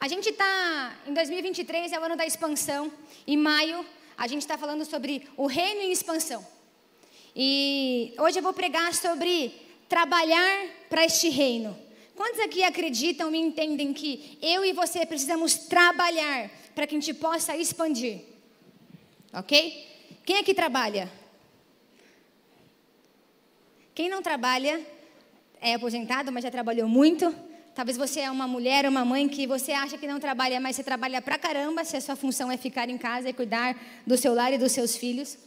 A gente está em 2023, é o ano da expansão. Em maio, a gente está falando sobre o reino em expansão. E hoje eu vou pregar sobre trabalhar para este reino. Quantos aqui acreditam e entendem que eu e você precisamos trabalhar para que a gente possa expandir? Ok? Quem aqui trabalha? Quem não trabalha é aposentado, mas já trabalhou muito. Talvez você é uma mulher, uma mãe que você acha que não trabalha, mas você trabalha pra caramba, se a sua função é ficar em casa e cuidar do seu lar e dos seus filhos.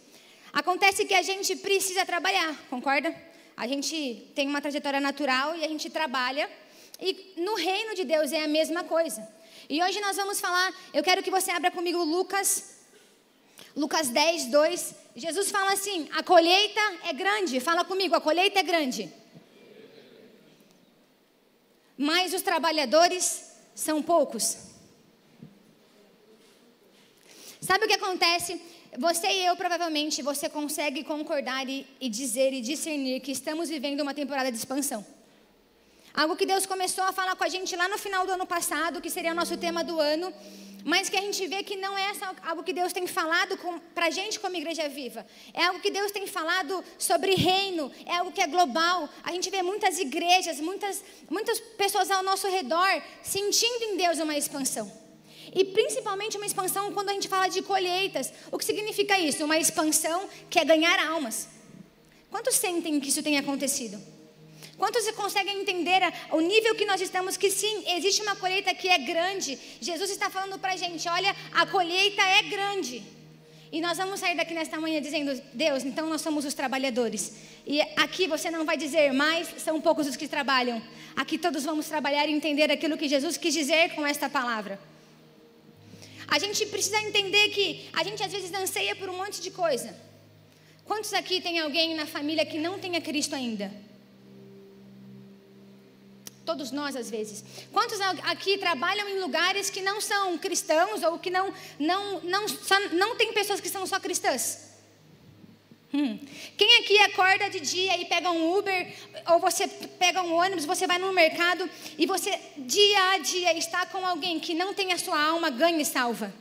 Acontece que a gente precisa trabalhar, concorda? A gente tem uma trajetória natural e a gente trabalha. E no reino de Deus é a mesma coisa. E hoje nós vamos falar, eu quero que você abra comigo Lucas, Lucas 10, 2. Jesus fala assim: a colheita é grande. Fala comigo, a colheita é grande mas os trabalhadores são poucos. Sabe o que acontece? Você e eu, provavelmente, você consegue concordar e, e, dizer e discernir que estamos vivendo uma temporada de expansão. Algo que Deus começou a falar com a gente lá no final do ano passado, que seria o nosso tema do ano, mas que a gente vê que não é algo que Deus tem falado para a gente como igreja viva. É algo que Deus tem falado sobre reino, é algo que é global. A gente vê muitas igrejas, muitas, muitas pessoas ao nosso redor sentindo em Deus uma expansão. E principalmente uma expansão quando a gente fala de colheitas. O que significa isso? Uma expansão que é ganhar almas. Quantos sentem que isso tem acontecido? Quantos conseguem entender o nível que nós estamos? Que sim, existe uma colheita que é grande. Jesus está falando para a gente: olha, a colheita é grande. E nós vamos sair daqui nesta manhã dizendo: Deus, então nós somos os trabalhadores. E aqui você não vai dizer mais, são poucos os que trabalham. Aqui todos vamos trabalhar e entender aquilo que Jesus quis dizer com esta palavra. A gente precisa entender que a gente às vezes anseia por um monte de coisa. Quantos aqui tem alguém na família que não tenha Cristo ainda? Todos nós, às vezes. Quantos aqui trabalham em lugares que não são cristãos ou que não, não, não, só, não tem pessoas que são só cristãs? Hum. Quem aqui acorda de dia e pega um Uber, ou você pega um ônibus, você vai no mercado e você dia a dia está com alguém que não tem a sua alma ganha e salva?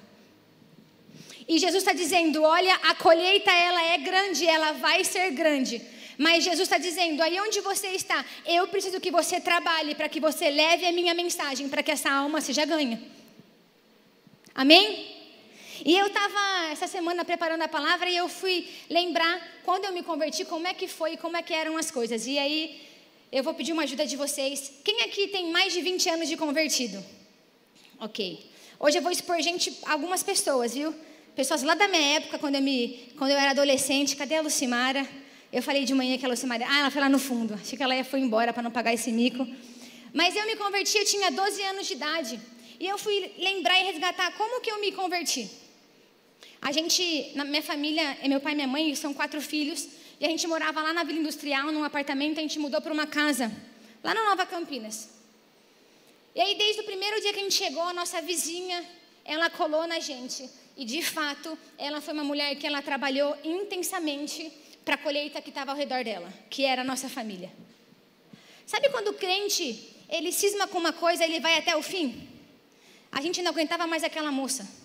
E Jesus está dizendo: olha, a colheita ela é grande, ela vai ser grande. Mas Jesus está dizendo: aí onde você está, eu preciso que você trabalhe para que você leve a minha mensagem para que essa alma seja ganha. Amém? E eu estava essa semana preparando a palavra e eu fui lembrar quando eu me converti, como é que foi, como é que eram as coisas. E aí eu vou pedir uma ajuda de vocês. Quem aqui tem mais de 20 anos de convertido? Ok. Hoje eu vou expor gente, algumas pessoas, viu? Pessoas lá da minha época, quando eu, me, quando eu era adolescente. Cadê a Lucimara? Eu falei de manhã que a Lucimara, ah, ela foi lá no fundo. Achei que ela ia foi embora para não pagar esse mico. Mas eu me converti, eu tinha 12 anos de idade. E eu fui lembrar e resgatar como que eu me converti. A gente, na minha família, é meu pai e minha mãe, são quatro filhos. E a gente morava lá na Vila Industrial, num apartamento. A gente mudou para uma casa, lá na Nova Campinas. E aí, desde o primeiro dia que a gente chegou, a nossa vizinha, ela colou na gente. E de fato, ela foi uma mulher que ela trabalhou intensamente para a colheita que estava ao redor dela, que era a nossa família. Sabe quando o crente, ele cisma com uma coisa, ele vai até o fim? A gente não aguentava mais aquela moça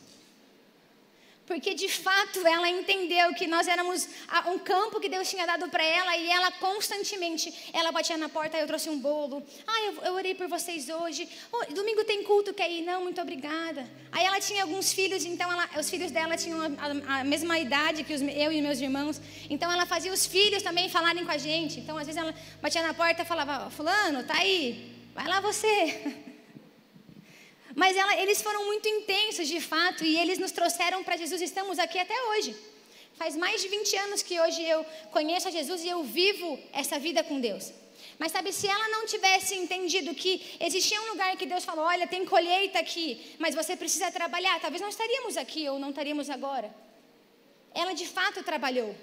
porque de fato ela entendeu que nós éramos um campo que Deus tinha dado para ela e ela constantemente, ela batia na porta, eu trouxe um bolo, ah, eu, eu orei por vocês hoje, oh, domingo tem culto, quer ir? Não, muito obrigada. Aí ela tinha alguns filhos, então ela, os filhos dela tinham a, a, mesma idade que os, eu e meus irmãos, então ela fazia os filhos também falarem com a gente, então às vezes ela batia na porta e falava, fulano, tá aí, vai lá você. Mas ela, eles foram muito intensos de fato e eles nos trouxeram para Jesus. Estamos aqui até hoje. Faz mais de 20 anos que hoje eu conheço a Jesus e eu vivo essa vida com Deus. Mas sabe, se ela não tivesse entendido que existia um lugar que Deus falou: olha, tem colheita aqui, mas você precisa trabalhar, talvez não estaríamos aqui ou não estaríamos agora. Ela de fato trabalhou.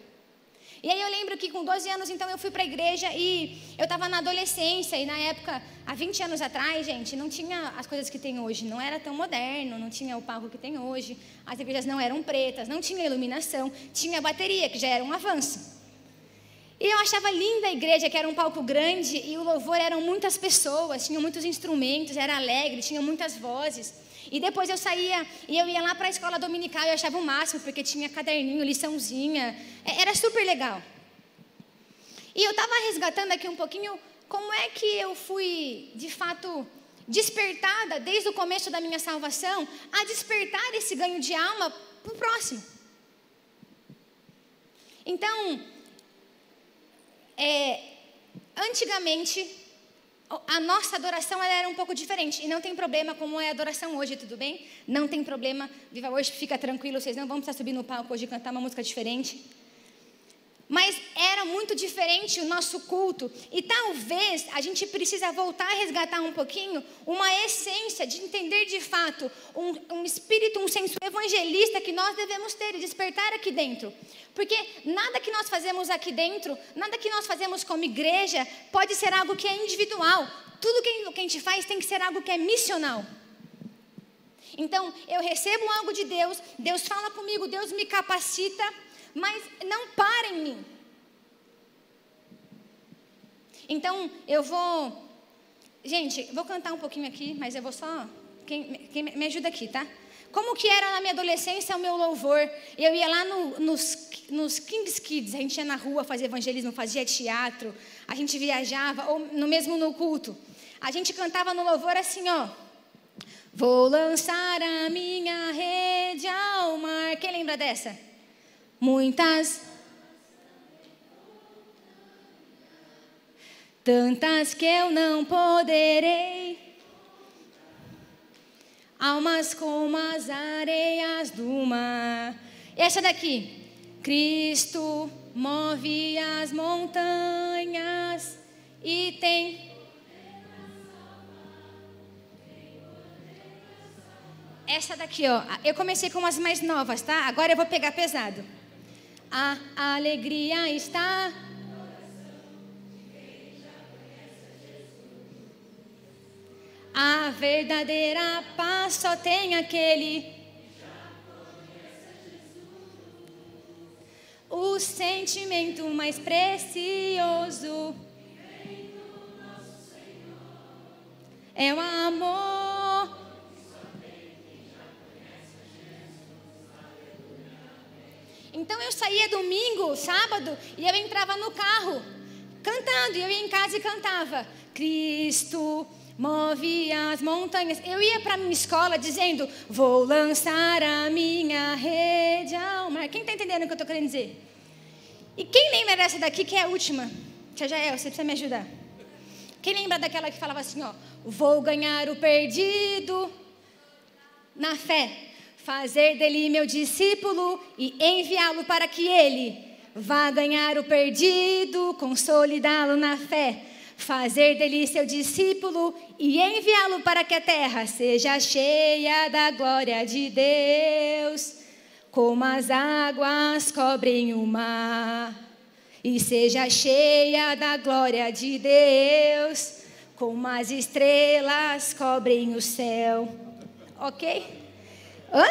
E aí eu lembro que com 12 anos, então, eu fui para a igreja e eu estava na adolescência. E na época, há 20 anos atrás, gente, não tinha as coisas que tem hoje. Não era tão moderno, não tinha o palco que tem hoje. As igrejas não eram pretas, não tinha iluminação. Tinha bateria, que já era um avanço. E eu achava linda a igreja, que era um palco grande e o louvor eram muitas pessoas, tinham muitos instrumentos, era alegre, tinha muitas vozes. E depois eu saía e eu ia lá para a escola dominical e eu achava o máximo, porque tinha caderninho, liçãozinha, é, era super legal. E eu estava resgatando aqui um pouquinho como é que eu fui, de fato, despertada desde o começo da minha salvação a despertar esse ganho de alma para o próximo. Então, é, antigamente, a nossa adoração era um pouco diferente. E não tem problema como é a adoração hoje, tudo bem? Não tem problema. Viva hoje, fica tranquilo, vocês não vão precisar subir no palco hoje e cantar uma música diferente. Mas era muito diferente o nosso culto. E talvez a gente precisa voltar a resgatar um pouquinho uma essência de entender de fato um, um espírito, um senso evangelista que nós devemos ter e despertar aqui dentro. Porque nada que nós fazemos aqui dentro, nada que nós fazemos como igreja, pode ser algo que é individual. Tudo que, que a gente faz tem que ser algo que é missional. Então, eu recebo algo de Deus, Deus fala comigo, Deus me capacita mas não para em mim. Então, eu vou. Gente, vou cantar um pouquinho aqui, mas eu vou só. Quem, quem me ajuda aqui, tá? Como que era na minha adolescência o meu louvor? Eu ia lá no, nos, nos Kings Kids, a gente ia na rua fazer evangelismo, fazia teatro, a gente viajava, ou no mesmo no culto. A gente cantava no louvor assim, ó. Vou lançar a minha rede ao mar. Quem lembra dessa? Muitas, tantas que eu não poderei, almas como as areias do mar. E essa daqui, Cristo move as montanhas e tem essa daqui, ó. Eu comecei com as mais novas, tá? Agora eu vou pegar pesado. A alegria está. A verdadeira paz só tem aquele. O sentimento mais precioso é o amor. Então eu saía domingo, sábado, e eu entrava no carro cantando, e eu ia em casa e cantava: Cristo move as montanhas. Eu ia para a minha escola dizendo: Vou lançar a minha rede ao mar. Quem está entendendo o que eu estou querendo dizer? E quem lembra dessa daqui, que é a última? Tia Jael, você precisa me ajudar. Quem lembra daquela que falava assim: ó, Vou ganhar o perdido na fé fazer dele meu discípulo e enviá-lo para que ele vá ganhar o perdido, consolidá-lo na fé, fazer dele seu discípulo e enviá-lo para que a terra seja cheia da glória de Deus, como as águas cobrem o mar, e seja cheia da glória de Deus, como as estrelas cobrem o céu. Ok? Hã?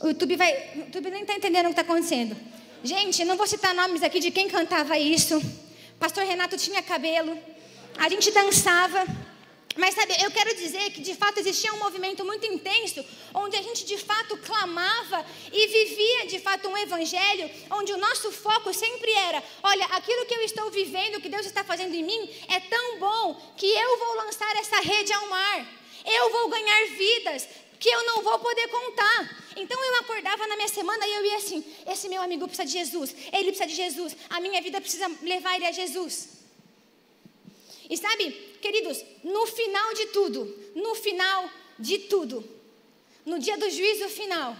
O YouTube vai. O YouTube nem está entendendo o que está acontecendo. Gente, não vou citar nomes aqui de quem cantava isso. Pastor Renato tinha cabelo. A gente dançava. Mas sabe, eu quero dizer que de fato existia um movimento muito intenso, onde a gente de fato clamava e vivia de fato um evangelho, onde o nosso foco sempre era: olha, aquilo que eu estou vivendo, que Deus está fazendo em mim, é tão bom que eu vou lançar essa rede ao mar, eu vou ganhar vidas, que eu não vou poder contar. Então eu acordava na minha semana e eu ia assim: esse meu amigo precisa de Jesus, ele precisa de Jesus, a minha vida precisa levar ele a Jesus. E sabe, queridos, no final de tudo, no final de tudo, no dia do juízo final,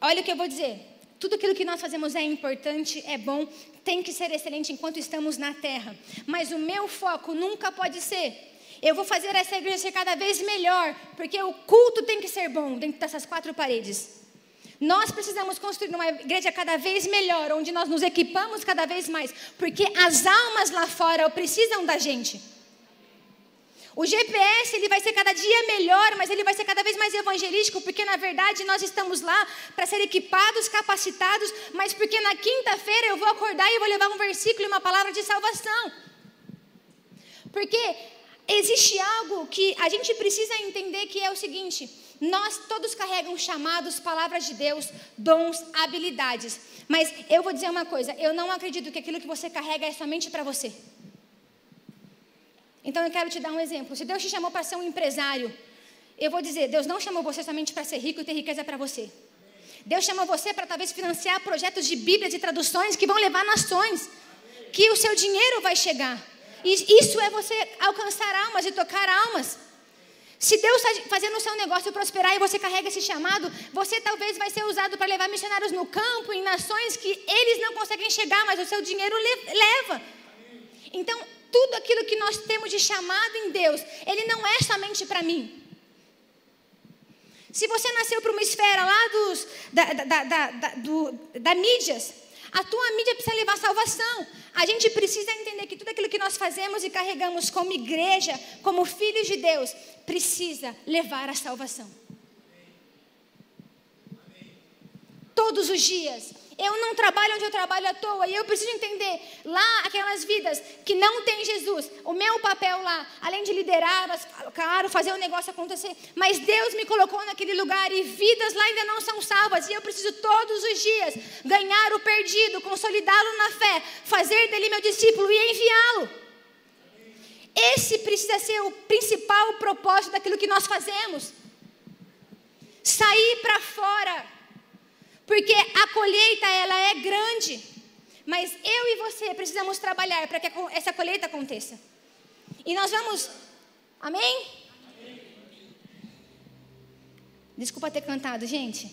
olha o que eu vou dizer. Tudo aquilo que nós fazemos é importante, é bom, tem que ser excelente enquanto estamos na terra. Mas o meu foco nunca pode ser eu vou fazer essa igreja ser cada vez melhor, porque o culto tem que ser bom dentro dessas quatro paredes. Nós precisamos construir uma igreja cada vez melhor, onde nós nos equipamos cada vez mais, porque as almas lá fora precisam da gente. O GPS ele vai ser cada dia melhor, mas ele vai ser cada vez mais evangelístico, porque na verdade nós estamos lá para ser equipados, capacitados, mas porque na quinta-feira eu vou acordar e vou levar um versículo e uma palavra de salvação. Porque existe algo que a gente precisa entender que é o seguinte: nós todos carregamos chamados, palavras de Deus, dons, habilidades. Mas eu vou dizer uma coisa: eu não acredito que aquilo que você carrega é somente para você. Então eu quero te dar um exemplo. Se Deus te chamou para ser um empresário, eu vou dizer: Deus não chamou você somente para ser rico e ter riqueza para você. Deus chamou você para talvez financiar projetos de Bíblias e traduções que vão levar nações, que o seu dinheiro vai chegar. Isso é você alcançar almas e tocar almas. Se Deus está fazendo o seu negócio prosperar e você carrega esse chamado, você talvez vai ser usado para levar missionários no campo, em nações que eles não conseguem chegar, mas o seu dinheiro leva. Então, tudo aquilo que nós temos de chamado em Deus, ele não é somente para mim. Se você nasceu para uma esfera lá dos, da, da, da, da, do, da mídias, a tua mídia precisa levar salvação. A gente precisa entender que tudo aquilo que nós fazemos e carregamos como igreja, como filhos de Deus, precisa levar a salvação. Todos os dias. Eu não trabalho onde eu trabalho à toa. E eu preciso entender, lá, aquelas vidas que não têm Jesus, o meu papel lá, além de liderar, claro, fazer o negócio acontecer, mas Deus me colocou naquele lugar e vidas lá ainda não são salvas. E eu preciso todos os dias ganhar o perdido, consolidá-lo na fé, fazer dele meu discípulo e enviá-lo. Esse precisa ser o principal propósito daquilo que nós fazemos. Sair para fora porque a colheita ela é grande, mas eu e você precisamos trabalhar para que essa colheita aconteça. E nós vamos, amém? Desculpa ter cantado, gente.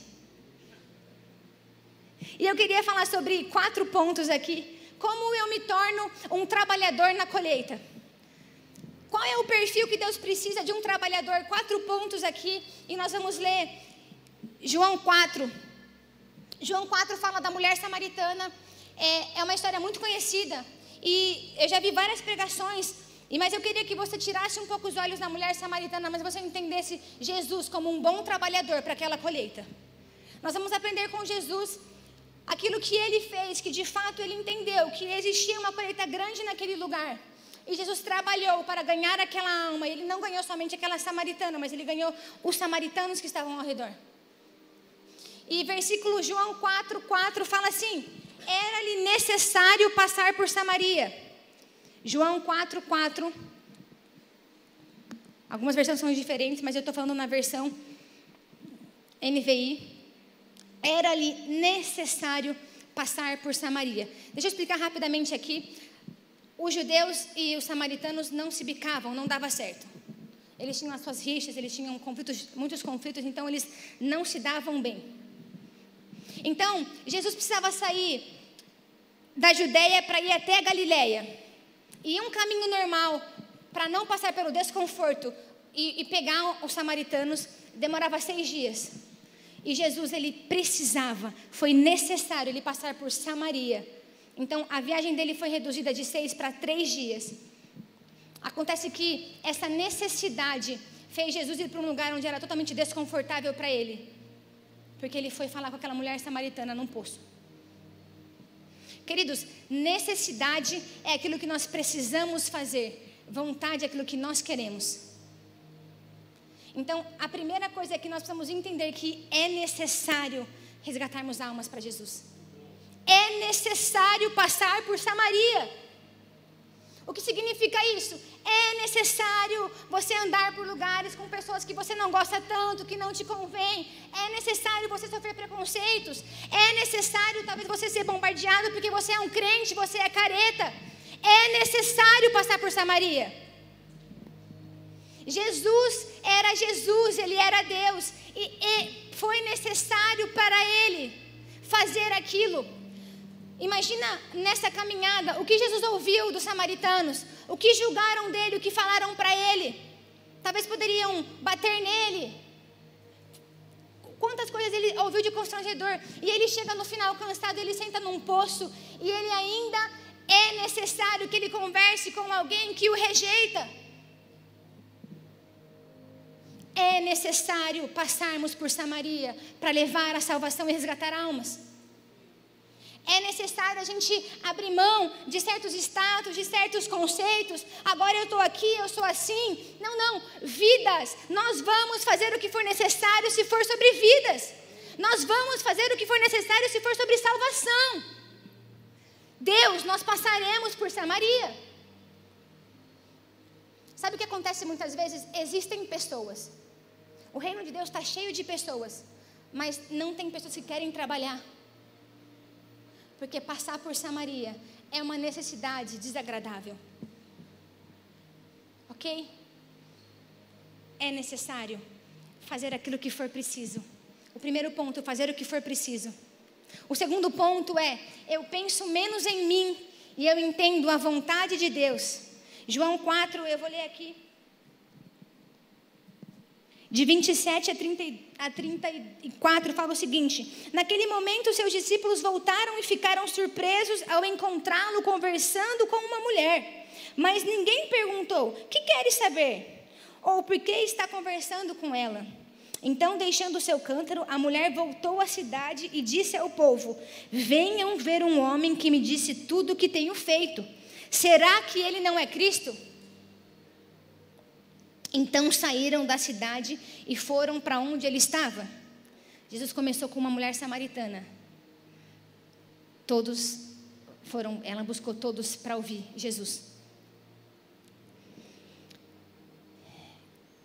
E eu queria falar sobre quatro pontos aqui. Como eu me torno um trabalhador na colheita? Qual é o perfil que Deus precisa de um trabalhador? Quatro pontos aqui. E nós vamos ler João 4, João 4 fala da mulher samaritana. É, é uma história muito conhecida. E eu já vi várias pregações. Mas eu queria que você tirasse um pouco os olhos da mulher samaritana, mas você entendesse Jesus como um bom trabalhador para aquela colheita. Nós vamos aprender com Jesus aquilo que ele fez, que de fato ele entendeu que existia uma colheita grande naquele lugar. E Jesus trabalhou para ganhar aquela alma. Ele não ganhou somente aquela samaritana, mas ele ganhou os samaritanos que estavam ao redor. E versículo João 4, 4 fala assim: Era-lhe necessário passar por Samaria. João 4, 4. Algumas versões são diferentes, mas eu estou falando na versão NVI. Era-lhe necessário passar por Samaria. Deixa eu explicar rapidamente aqui. Os judeus e os samaritanos não se bicavam, não dava certo. Eles tinham as suas rixas, eles tinham conflitos, muitos conflitos, então eles não se davam bem. Então, Jesus precisava sair da Judéia para ir até a Galiléia. E um caminho normal, para não passar pelo desconforto e, e pegar os samaritanos, demorava seis dias. E Jesus, ele precisava, foi necessário ele passar por Samaria. Então, a viagem dele foi reduzida de seis para três dias. Acontece que essa necessidade fez Jesus ir para um lugar onde era totalmente desconfortável para ele porque ele foi falar com aquela mulher samaritana num poço. Queridos, necessidade é aquilo que nós precisamos fazer, vontade é aquilo que nós queremos. Então, a primeira coisa é que nós precisamos entender que é necessário resgatarmos almas para Jesus. É necessário passar por Samaria. O que significa isso? É necessário você andar por lugares com pessoas que você não gosta tanto, que não te convém. É necessário você sofrer preconceitos. É necessário talvez você ser bombardeado porque você é um crente, você é careta. É necessário passar por Samaria. Jesus era Jesus, ele era Deus e, e foi necessário para ele fazer aquilo. Imagina nessa caminhada o que Jesus ouviu dos samaritanos, o que julgaram dele, o que falaram para ele. Talvez poderiam bater nele. Quantas coisas ele ouviu de constrangedor. E ele chega no final cansado, ele senta num poço e ele ainda é necessário que ele converse com alguém que o rejeita. É necessário passarmos por Samaria para levar a salvação e resgatar almas. É necessário a gente abrir mão de certos status, de certos conceitos. Agora eu estou aqui, eu sou assim. Não, não. Vidas. Nós vamos fazer o que for necessário se for sobre vidas. Nós vamos fazer o que for necessário se for sobre salvação. Deus, nós passaremos por Samaria. Sabe o que acontece muitas vezes? Existem pessoas. O reino de Deus está cheio de pessoas, mas não tem pessoas que querem trabalhar porque passar por Samaria é uma necessidade desagradável. Ok? É necessário fazer aquilo que for preciso. O primeiro ponto, fazer o que for preciso. O segundo ponto é: eu penso menos em mim e eu entendo a vontade de Deus. João 4, eu vou ler aqui de 27 a, 30, a 34, fala o seguinte: Naquele momento, seus discípulos voltaram e ficaram surpresos ao encontrá-lo conversando com uma mulher. Mas ninguém perguntou: Que queres saber? Ou por que está conversando com ela? Então, deixando o seu cântaro, a mulher voltou à cidade e disse ao povo: Venham ver um homem que me disse tudo o que tenho feito. Será que ele não é Cristo? Então saíram da cidade e foram para onde ele estava. Jesus começou com uma mulher samaritana. Todos foram, ela buscou todos para ouvir Jesus.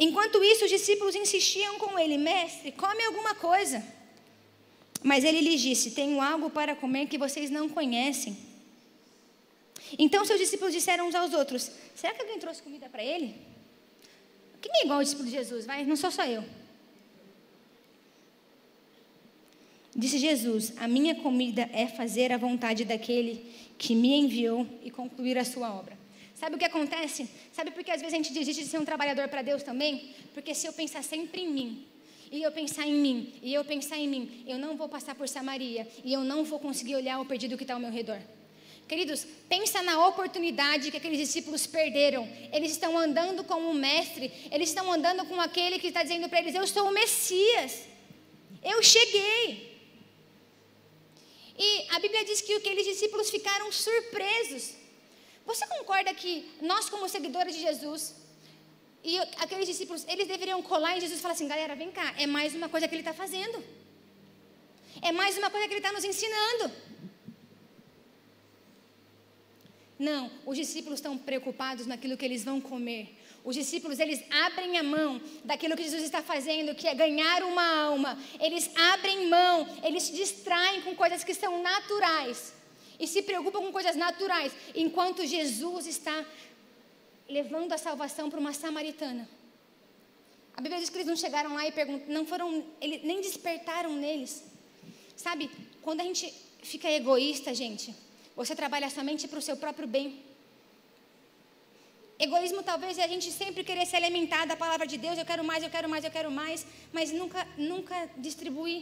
Enquanto isso, os discípulos insistiam com ele: Mestre, come alguma coisa. Mas ele lhes disse: Tenho algo para comer que vocês não conhecem. Então seus discípulos disseram uns aos outros: Será que alguém trouxe comida para ele? Quem é igual ao discípulo de Jesus? Vai, não sou só eu. Disse Jesus: A minha comida é fazer a vontade daquele que me enviou e concluir a sua obra. Sabe o que acontece? Sabe por que às vezes a gente desiste de ser um trabalhador para Deus também? Porque se eu pensar sempre em mim, e eu pensar em mim, e eu pensar em mim, eu não vou passar por Samaria, e eu não vou conseguir olhar o perdido que está ao meu redor. Queridos, pensa na oportunidade que aqueles discípulos perderam. Eles estão andando com o mestre, eles estão andando com aquele que está dizendo para eles: Eu sou o Messias, eu cheguei. E a Bíblia diz que aqueles discípulos ficaram surpresos. Você concorda que nós, como seguidores de Jesus, e aqueles discípulos, eles deveriam colar em Jesus e falar assim: galera, vem cá, é mais uma coisa que ele está fazendo, é mais uma coisa que ele está nos ensinando. Não, os discípulos estão preocupados naquilo que eles vão comer. Os discípulos, eles abrem a mão daquilo que Jesus está fazendo, que é ganhar uma alma. Eles abrem mão, eles se distraem com coisas que são naturais. E se preocupam com coisas naturais, enquanto Jesus está levando a salvação para uma samaritana. A Bíblia diz que eles não chegaram lá e perguntam, não foram, eles nem despertaram neles. Sabe, quando a gente fica egoísta, gente, você trabalha somente para o seu próprio bem. Egoísmo talvez é a gente sempre querer se alimentar da palavra de Deus, eu quero mais, eu quero mais, eu quero mais, mas nunca, nunca distribuir.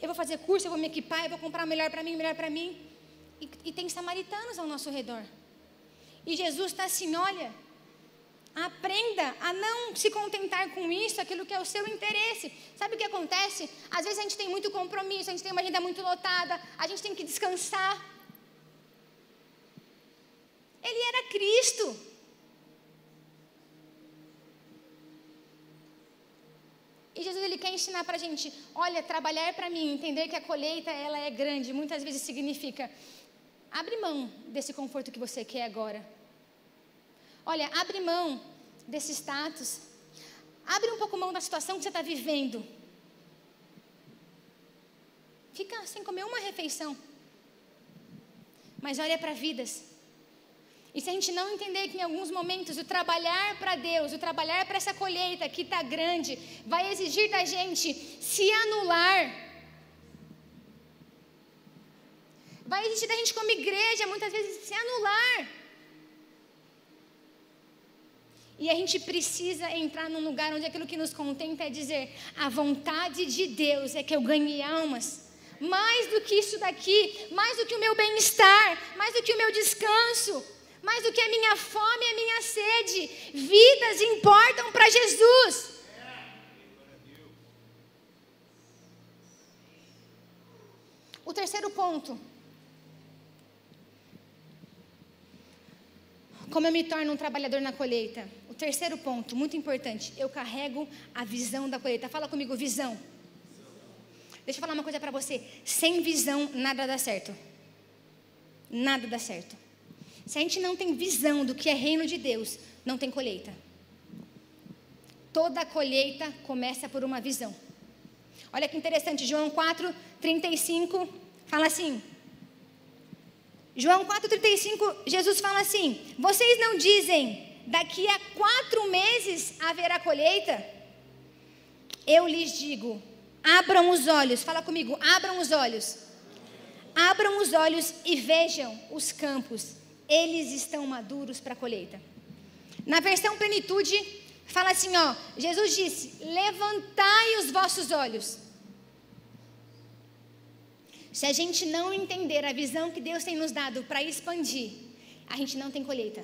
Eu vou fazer curso, eu vou me equipar, eu vou comprar melhor para mim, melhor para mim. E, e tem samaritanos ao nosso redor. E Jesus está assim: olha, Aprenda a não se contentar com isso, aquilo que é o seu interesse. Sabe o que acontece? Às vezes a gente tem muito compromisso, a gente tem uma agenda muito lotada, a gente tem que descansar. Ele era Cristo. E Jesus ele quer ensinar para a gente, olha, trabalhar para mim, entender que a colheita ela é grande, muitas vezes significa abre mão desse conforto que você quer agora. Olha, abre mão desse status. Abre um pouco mão da situação que você está vivendo. Fica sem comer uma refeição. Mas olha para vidas. E se a gente não entender que em alguns momentos o trabalhar para Deus, o trabalhar para essa colheita que está grande, vai exigir da gente se anular. Vai exigir da gente como igreja, muitas vezes, se anular. E a gente precisa entrar num lugar onde aquilo que nos contenta é dizer: a vontade de Deus é que eu ganhe almas. Mais do que isso daqui, mais do que o meu bem-estar, mais do que o meu descanso, Mais do que a minha fome e a minha sede, vidas importam para Jesus. O terceiro ponto. Como eu me torno um trabalhador na colheita? Terceiro ponto, muito importante, eu carrego a visão da colheita. Fala comigo, visão. Deixa eu falar uma coisa para você. Sem visão, nada dá certo. Nada dá certo. Se a gente não tem visão do que é reino de Deus, não tem colheita. Toda colheita começa por uma visão. Olha que interessante, João 4, 35 fala assim. João 4,35, Jesus fala assim: Vocês não dizem, daqui a quatro meses haverá colheita? Eu lhes digo, abram os olhos, fala comigo, abram os olhos. Abram os olhos e vejam os campos, eles estão maduros para a colheita. Na versão plenitude, fala assim: ó, Jesus disse: Levantai os vossos olhos se a gente não entender a visão que Deus tem nos dado para expandir, a gente não tem colheita.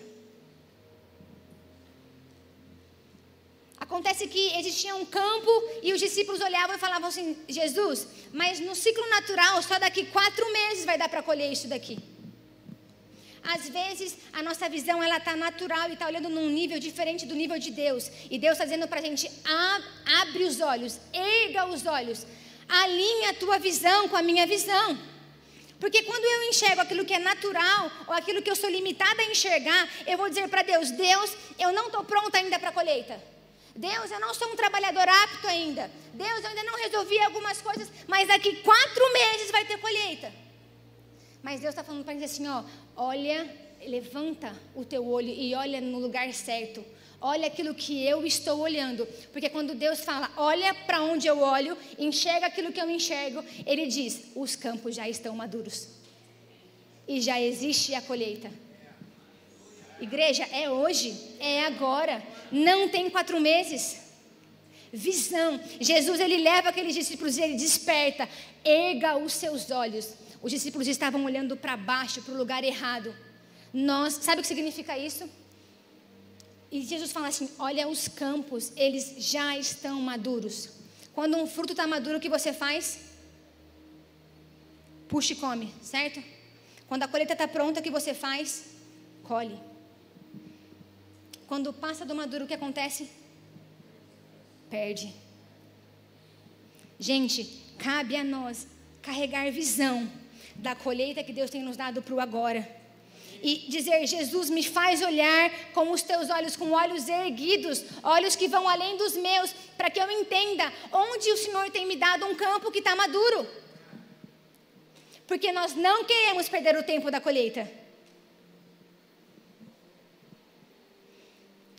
Acontece que existia um campo e os discípulos olhavam e falavam assim: Jesus, mas no ciclo natural, só daqui quatro meses vai dar para colher isso daqui. Às vezes a nossa visão ela está natural e está olhando num nível diferente do nível de Deus. E Deus está dizendo para a gente: abre os olhos, erga os olhos alinha a tua visão com a minha visão. Porque quando eu enxergo aquilo que é natural, ou aquilo que eu sou limitada a enxergar, eu vou dizer para Deus: Deus, eu não estou pronta ainda para a colheita. Deus, eu não sou um trabalhador apto ainda. Deus, eu ainda não resolvi algumas coisas, mas daqui quatro meses vai ter colheita. Mas Deus está falando para gente assim: ó, olha, levanta o teu olho e olha no lugar certo olha aquilo que eu estou olhando. Porque quando Deus fala, olha para onde eu olho, enxerga aquilo que eu enxergo, Ele diz: os campos já estão maduros. E já existe a colheita. Igreja, é hoje, é agora. Não tem quatro meses. Visão. Jesus ele leva aqueles discípulos e ele desperta. Erga os seus olhos. Os discípulos estavam olhando para baixo, para o lugar errado. Nós, sabe o que significa isso? E Jesus fala assim: olha, os campos, eles já estão maduros. Quando um fruto está maduro, o que você faz? Puxa e come, certo? Quando a colheita está pronta, o que você faz? Colhe. Quando passa do maduro, o que acontece? Perde. Gente, cabe a nós carregar visão da colheita que Deus tem nos dado para o agora e dizer: Jesus, me faz olhar com os teus olhos, com olhos erguidos, olhos que vão além dos meus, para que eu entenda onde o Senhor tem me dado um campo que está maduro. Porque nós não queremos perder o tempo da colheita.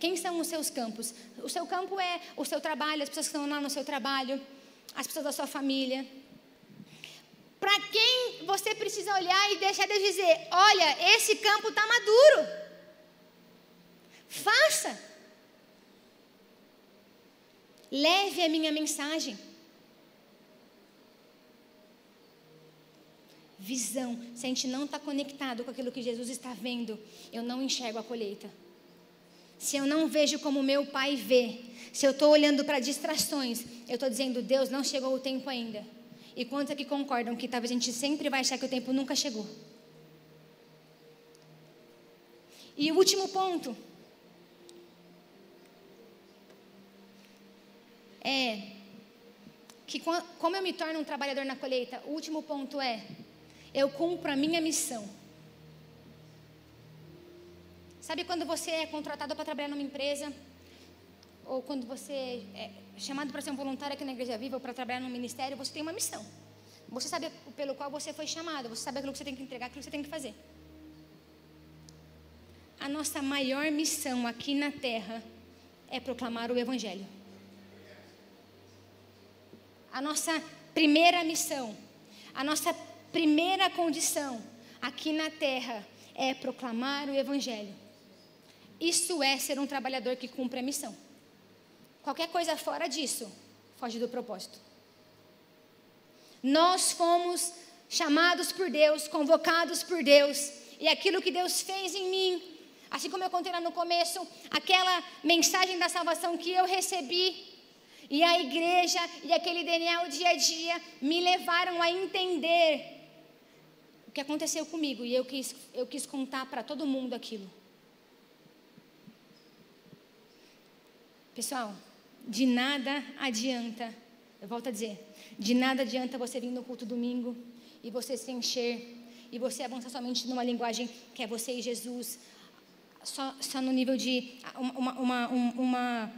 Quem são os seus campos? O seu campo é o seu trabalho, as pessoas que estão lá no seu trabalho, as pessoas da sua família para quem você precisa olhar e deixar de dizer: olha, esse campo está maduro. Faça. Leve a minha mensagem. Visão. Se a gente não está conectado com aquilo que Jesus está vendo, eu não enxergo a colheita. Se eu não vejo como meu pai vê, se eu estou olhando para distrações, eu estou dizendo: Deus, não chegou o tempo ainda. E quantos aqui concordam que talvez a gente sempre vai achar que o tempo nunca chegou? E o último ponto é que como eu me torno um trabalhador na colheita, o último ponto é eu cumpro a minha missão. Sabe quando você é contratado para trabalhar numa empresa ou quando você é chamado para ser um voluntário aqui na Igreja Viva ou para trabalhar no ministério, você tem uma missão. Você sabe pelo qual você foi chamado, você sabe aquilo que você tem que entregar, aquilo que você tem que fazer. A nossa maior missão aqui na terra é proclamar o Evangelho. A nossa primeira missão, a nossa primeira condição aqui na terra é proclamar o Evangelho. Isso é ser um trabalhador que cumpre a missão. Qualquer coisa fora disso foge do propósito. Nós fomos chamados por Deus, convocados por Deus, e aquilo que Deus fez em mim Assim como eu contei lá no começo, aquela mensagem da salvação que eu recebi, e a igreja e aquele DNA o dia a dia me levaram a entender o que aconteceu comigo, e eu quis, eu quis contar para todo mundo aquilo. Pessoal, de nada adianta, eu volto a dizer, de nada adianta você vir no culto domingo e você se encher e você avançar somente numa linguagem que é você e Jesus, só, só no nível de uma, uma, uma,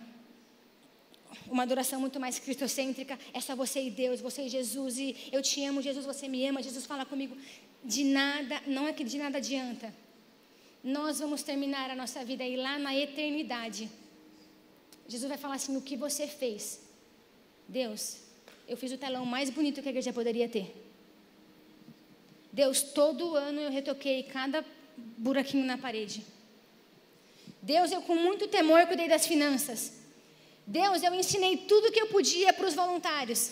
uma adoração muito mais cristocêntrica, é só você e Deus, você e Jesus, e eu te amo, Jesus, você me ama, Jesus fala comigo. De nada, não é que de nada adianta. Nós vamos terminar a nossa vida aí lá na eternidade. Jesus vai falar assim: o que você fez? Deus, eu fiz o telão mais bonito que a igreja poderia ter. Deus, todo ano eu retoquei cada buraquinho na parede. Deus, eu com muito temor cuidei das finanças. Deus, eu ensinei tudo que eu podia para os voluntários.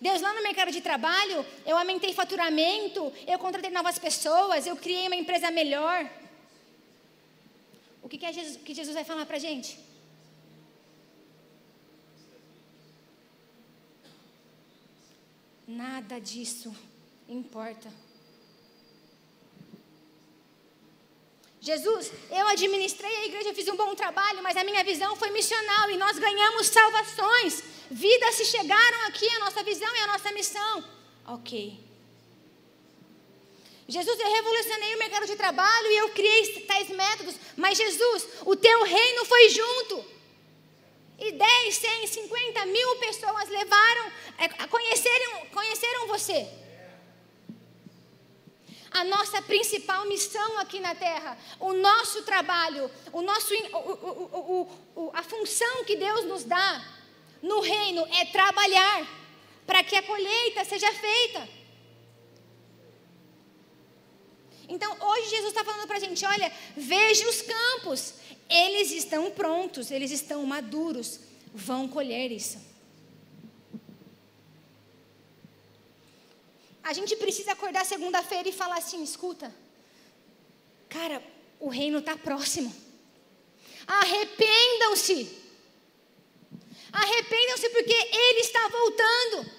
Deus, lá no mercado de trabalho, eu aumentei faturamento, eu contratei novas pessoas, eu criei uma empresa melhor. O que, que, é Jesus, que Jesus vai falar para a gente? Nada disso importa. Jesus, eu administrei a igreja, fiz um bom trabalho, mas a minha visão foi missional e nós ganhamos salvações. Vidas se chegaram aqui, a nossa visão e a nossa missão. Ok. Jesus, eu revolucionei o mercado de trabalho e eu criei tais métodos, mas Jesus, o teu reino foi junto. E 10, 100, 50 mil pessoas levaram, é, conheceram, conheceram você a nossa principal missão aqui na terra, o nosso trabalho, o nosso, o, o, a função que Deus nos dá no reino é trabalhar para que a colheita seja feita. Então, hoje Jesus está falando para a gente: olha, veja os campos, eles estão prontos, eles estão maduros, vão colher isso. A gente precisa acordar segunda-feira e falar assim: escuta, cara, o reino está próximo. Arrependam-se. Arrependam-se porque ele está voltando.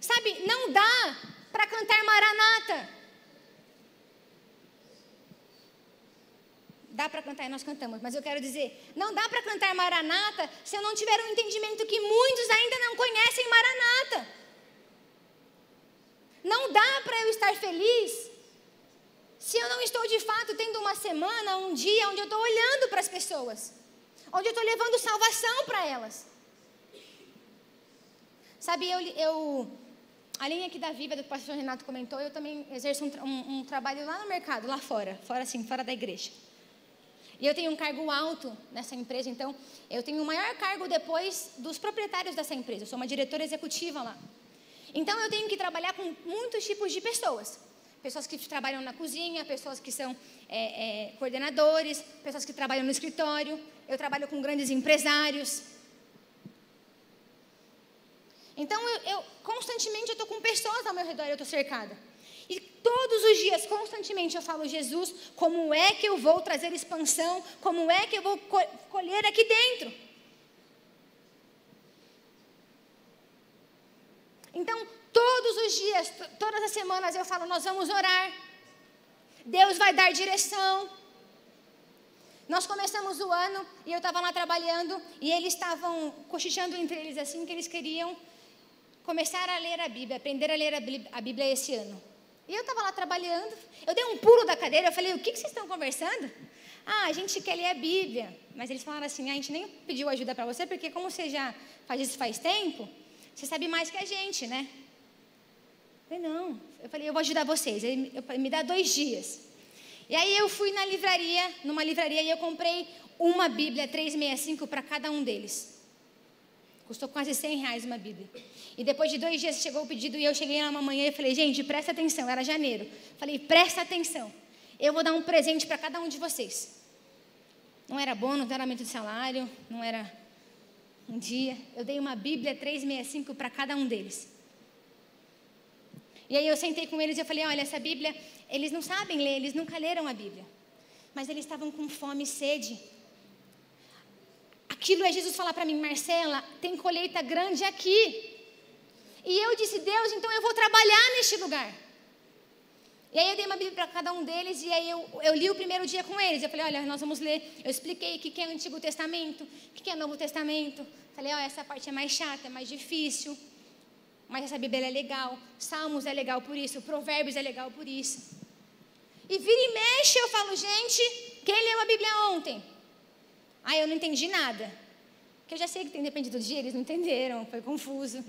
Sabe, não dá para cantar Maranata. Dá para cantar e nós cantamos, mas eu quero dizer, não dá para cantar Maranata se eu não tiver um entendimento que muitos ainda não conhecem Maranata. Não dá para eu estar feliz se eu não estou de fato tendo uma semana, um dia onde eu estou olhando para as pessoas, onde eu estou levando salvação para elas. Sabe, eu, eu, a linha aqui da Viva, do que o pastor Renato comentou, eu também exerço um, um, um trabalho lá no mercado, lá fora, fora assim, fora da igreja. E eu tenho um cargo alto nessa empresa, então eu tenho o maior cargo depois dos proprietários dessa empresa. Eu sou uma diretora executiva lá. Então eu tenho que trabalhar com muitos tipos de pessoas. Pessoas que trabalham na cozinha, pessoas que são é, é, coordenadores, pessoas que trabalham no escritório. Eu trabalho com grandes empresários. Então eu, eu constantemente estou com pessoas ao meu redor, eu estou cercada. E todos os dias, constantemente, eu falo, Jesus, como é que eu vou trazer expansão? Como é que eu vou colher aqui dentro? Então, todos os dias, todas as semanas eu falo, nós vamos orar. Deus vai dar direção. Nós começamos o ano e eu estava lá trabalhando e eles estavam cochichando entre eles assim que eles queriam começar a ler a Bíblia, aprender a ler a Bíblia esse ano. E eu estava lá trabalhando, eu dei um pulo da cadeira, eu falei, o que, que vocês estão conversando? Ah, a gente quer ler a Bíblia. Mas eles falaram assim, a gente nem pediu ajuda para você, porque como você já faz isso faz tempo, você sabe mais que a gente, né? Eu falei, não. Eu falei, eu vou ajudar vocês. Ele, eu, me dá dois dias. E aí eu fui na livraria, numa livraria, e eu comprei uma Bíblia 365 para cada um deles. Custou quase 100 reais uma Bíblia. E depois de dois dias chegou o pedido e eu cheguei lá uma manhã e falei, gente, presta atenção. Era janeiro. Falei, presta atenção. Eu vou dar um presente para cada um de vocês. Não era bônus, não era aumento de salário, não era um dia, eu dei uma Bíblia 365 para cada um deles. E aí eu sentei com eles e eu falei: olha, essa Bíblia, eles não sabem ler, eles nunca leram a Bíblia. mas eles estavam com fome e sede. Aquilo é Jesus falar para mim, Marcela, tem colheita grande aqui. E eu disse, Deus, então eu vou trabalhar neste lugar. E aí eu dei uma Bíblia para cada um deles e aí eu, eu li o primeiro dia com eles. Eu falei, olha, nós vamos ler. Eu expliquei o que é Antigo Testamento, o que é Novo Testamento. Falei, olha, essa parte é mais chata, é mais difícil. Mas essa Bíblia é legal. Salmos é legal por isso. Provérbios é legal por isso. E vira e mexe, eu falo, gente, quem leu a Bíblia ontem? Ah, eu não entendi nada. Porque eu já sei que tem, depende do dia, eles não entenderam, foi confuso.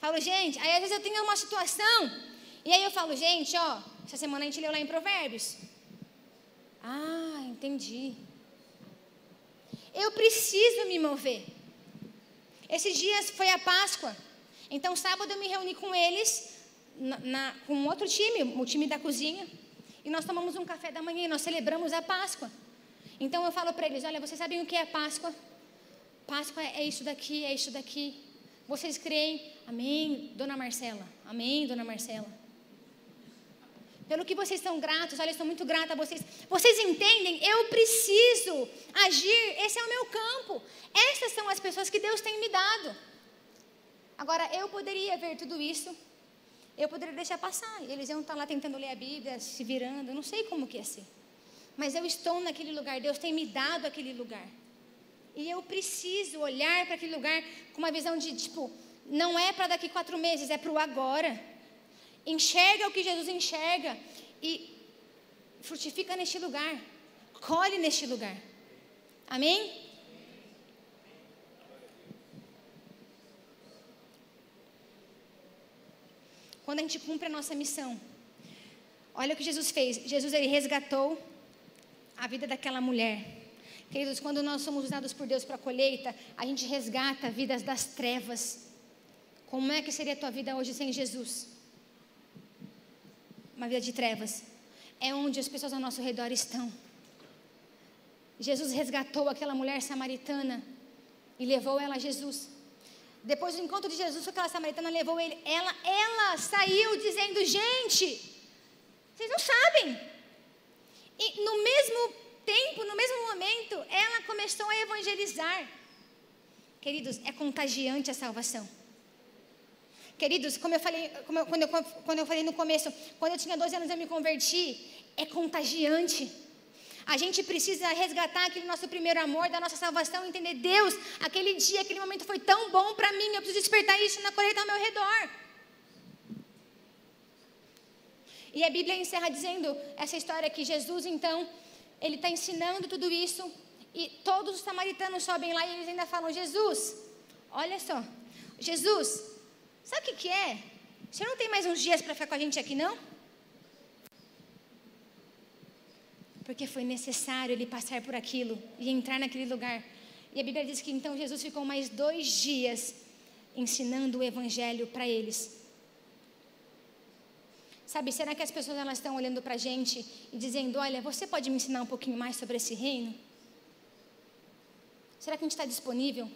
Falo, gente, aí às vezes eu tenho uma situação e aí eu falo, gente, ó, essa semana a gente leu lá em Provérbios. Ah, entendi. Eu preciso me mover. Esses dias foi a Páscoa. Então, sábado eu me reuni com eles, na, na, com outro time, o time da cozinha. E nós tomamos um café da manhã e nós celebramos a Páscoa. Então eu falo para eles: olha, vocês sabem o que é Páscoa? Páscoa é isso daqui, é isso daqui. Vocês creem? Amém, dona Marcela. Amém, dona Marcela pelo que vocês estão gratos, olha, eu estou muito grata a vocês. Vocês entendem? Eu preciso agir, esse é o meu campo. Essas são as pessoas que Deus tem me dado. Agora, eu poderia ver tudo isso, eu poderia deixar passar. Eles iam estar lá tentando ler a Bíblia, se virando, eu não sei como que ia ser. Mas eu estou naquele lugar, Deus tem me dado aquele lugar. E eu preciso olhar para aquele lugar com uma visão de, tipo, não é para daqui quatro meses, é para o agora. Enxerga o que Jesus enxerga e frutifica neste lugar. Colhe neste lugar. Amém? Quando a gente cumpre a nossa missão. Olha o que Jesus fez. Jesus ele resgatou a vida daquela mulher. Queridos, quando nós somos usados por Deus para a colheita, a gente resgata vidas das trevas. Como é que seria a tua vida hoje sem Jesus? uma vida de trevas, é onde as pessoas ao nosso redor estão. Jesus resgatou aquela mulher samaritana e levou ela a Jesus. Depois do encontro de Jesus, aquela samaritana levou ele. Ela, ela saiu dizendo: Gente, vocês não sabem. E no mesmo tempo, no mesmo momento, ela começou a evangelizar. Queridos, é contagiante a salvação. Queridos, como eu falei, como eu, quando, eu, quando eu falei no começo, quando eu tinha 12 anos eu me converti, é contagiante. A gente precisa resgatar aquele nosso primeiro amor, da nossa salvação, entender Deus, aquele dia, aquele momento foi tão bom para mim, eu preciso despertar isso na colheita ao meu redor. E a Bíblia encerra dizendo essa história que Jesus, então, ele está ensinando tudo isso e todos os samaritanos sobem lá e eles ainda falam: Jesus, olha só, Jesus, Sabe o que, que é? Você não tem mais uns dias para ficar com a gente aqui, não? Porque foi necessário ele passar por aquilo e entrar naquele lugar. E a Bíblia diz que então Jesus ficou mais dois dias ensinando o Evangelho para eles. Sabe, será que as pessoas elas estão olhando para a gente e dizendo: Olha, você pode me ensinar um pouquinho mais sobre esse reino? Será que a gente está disponível?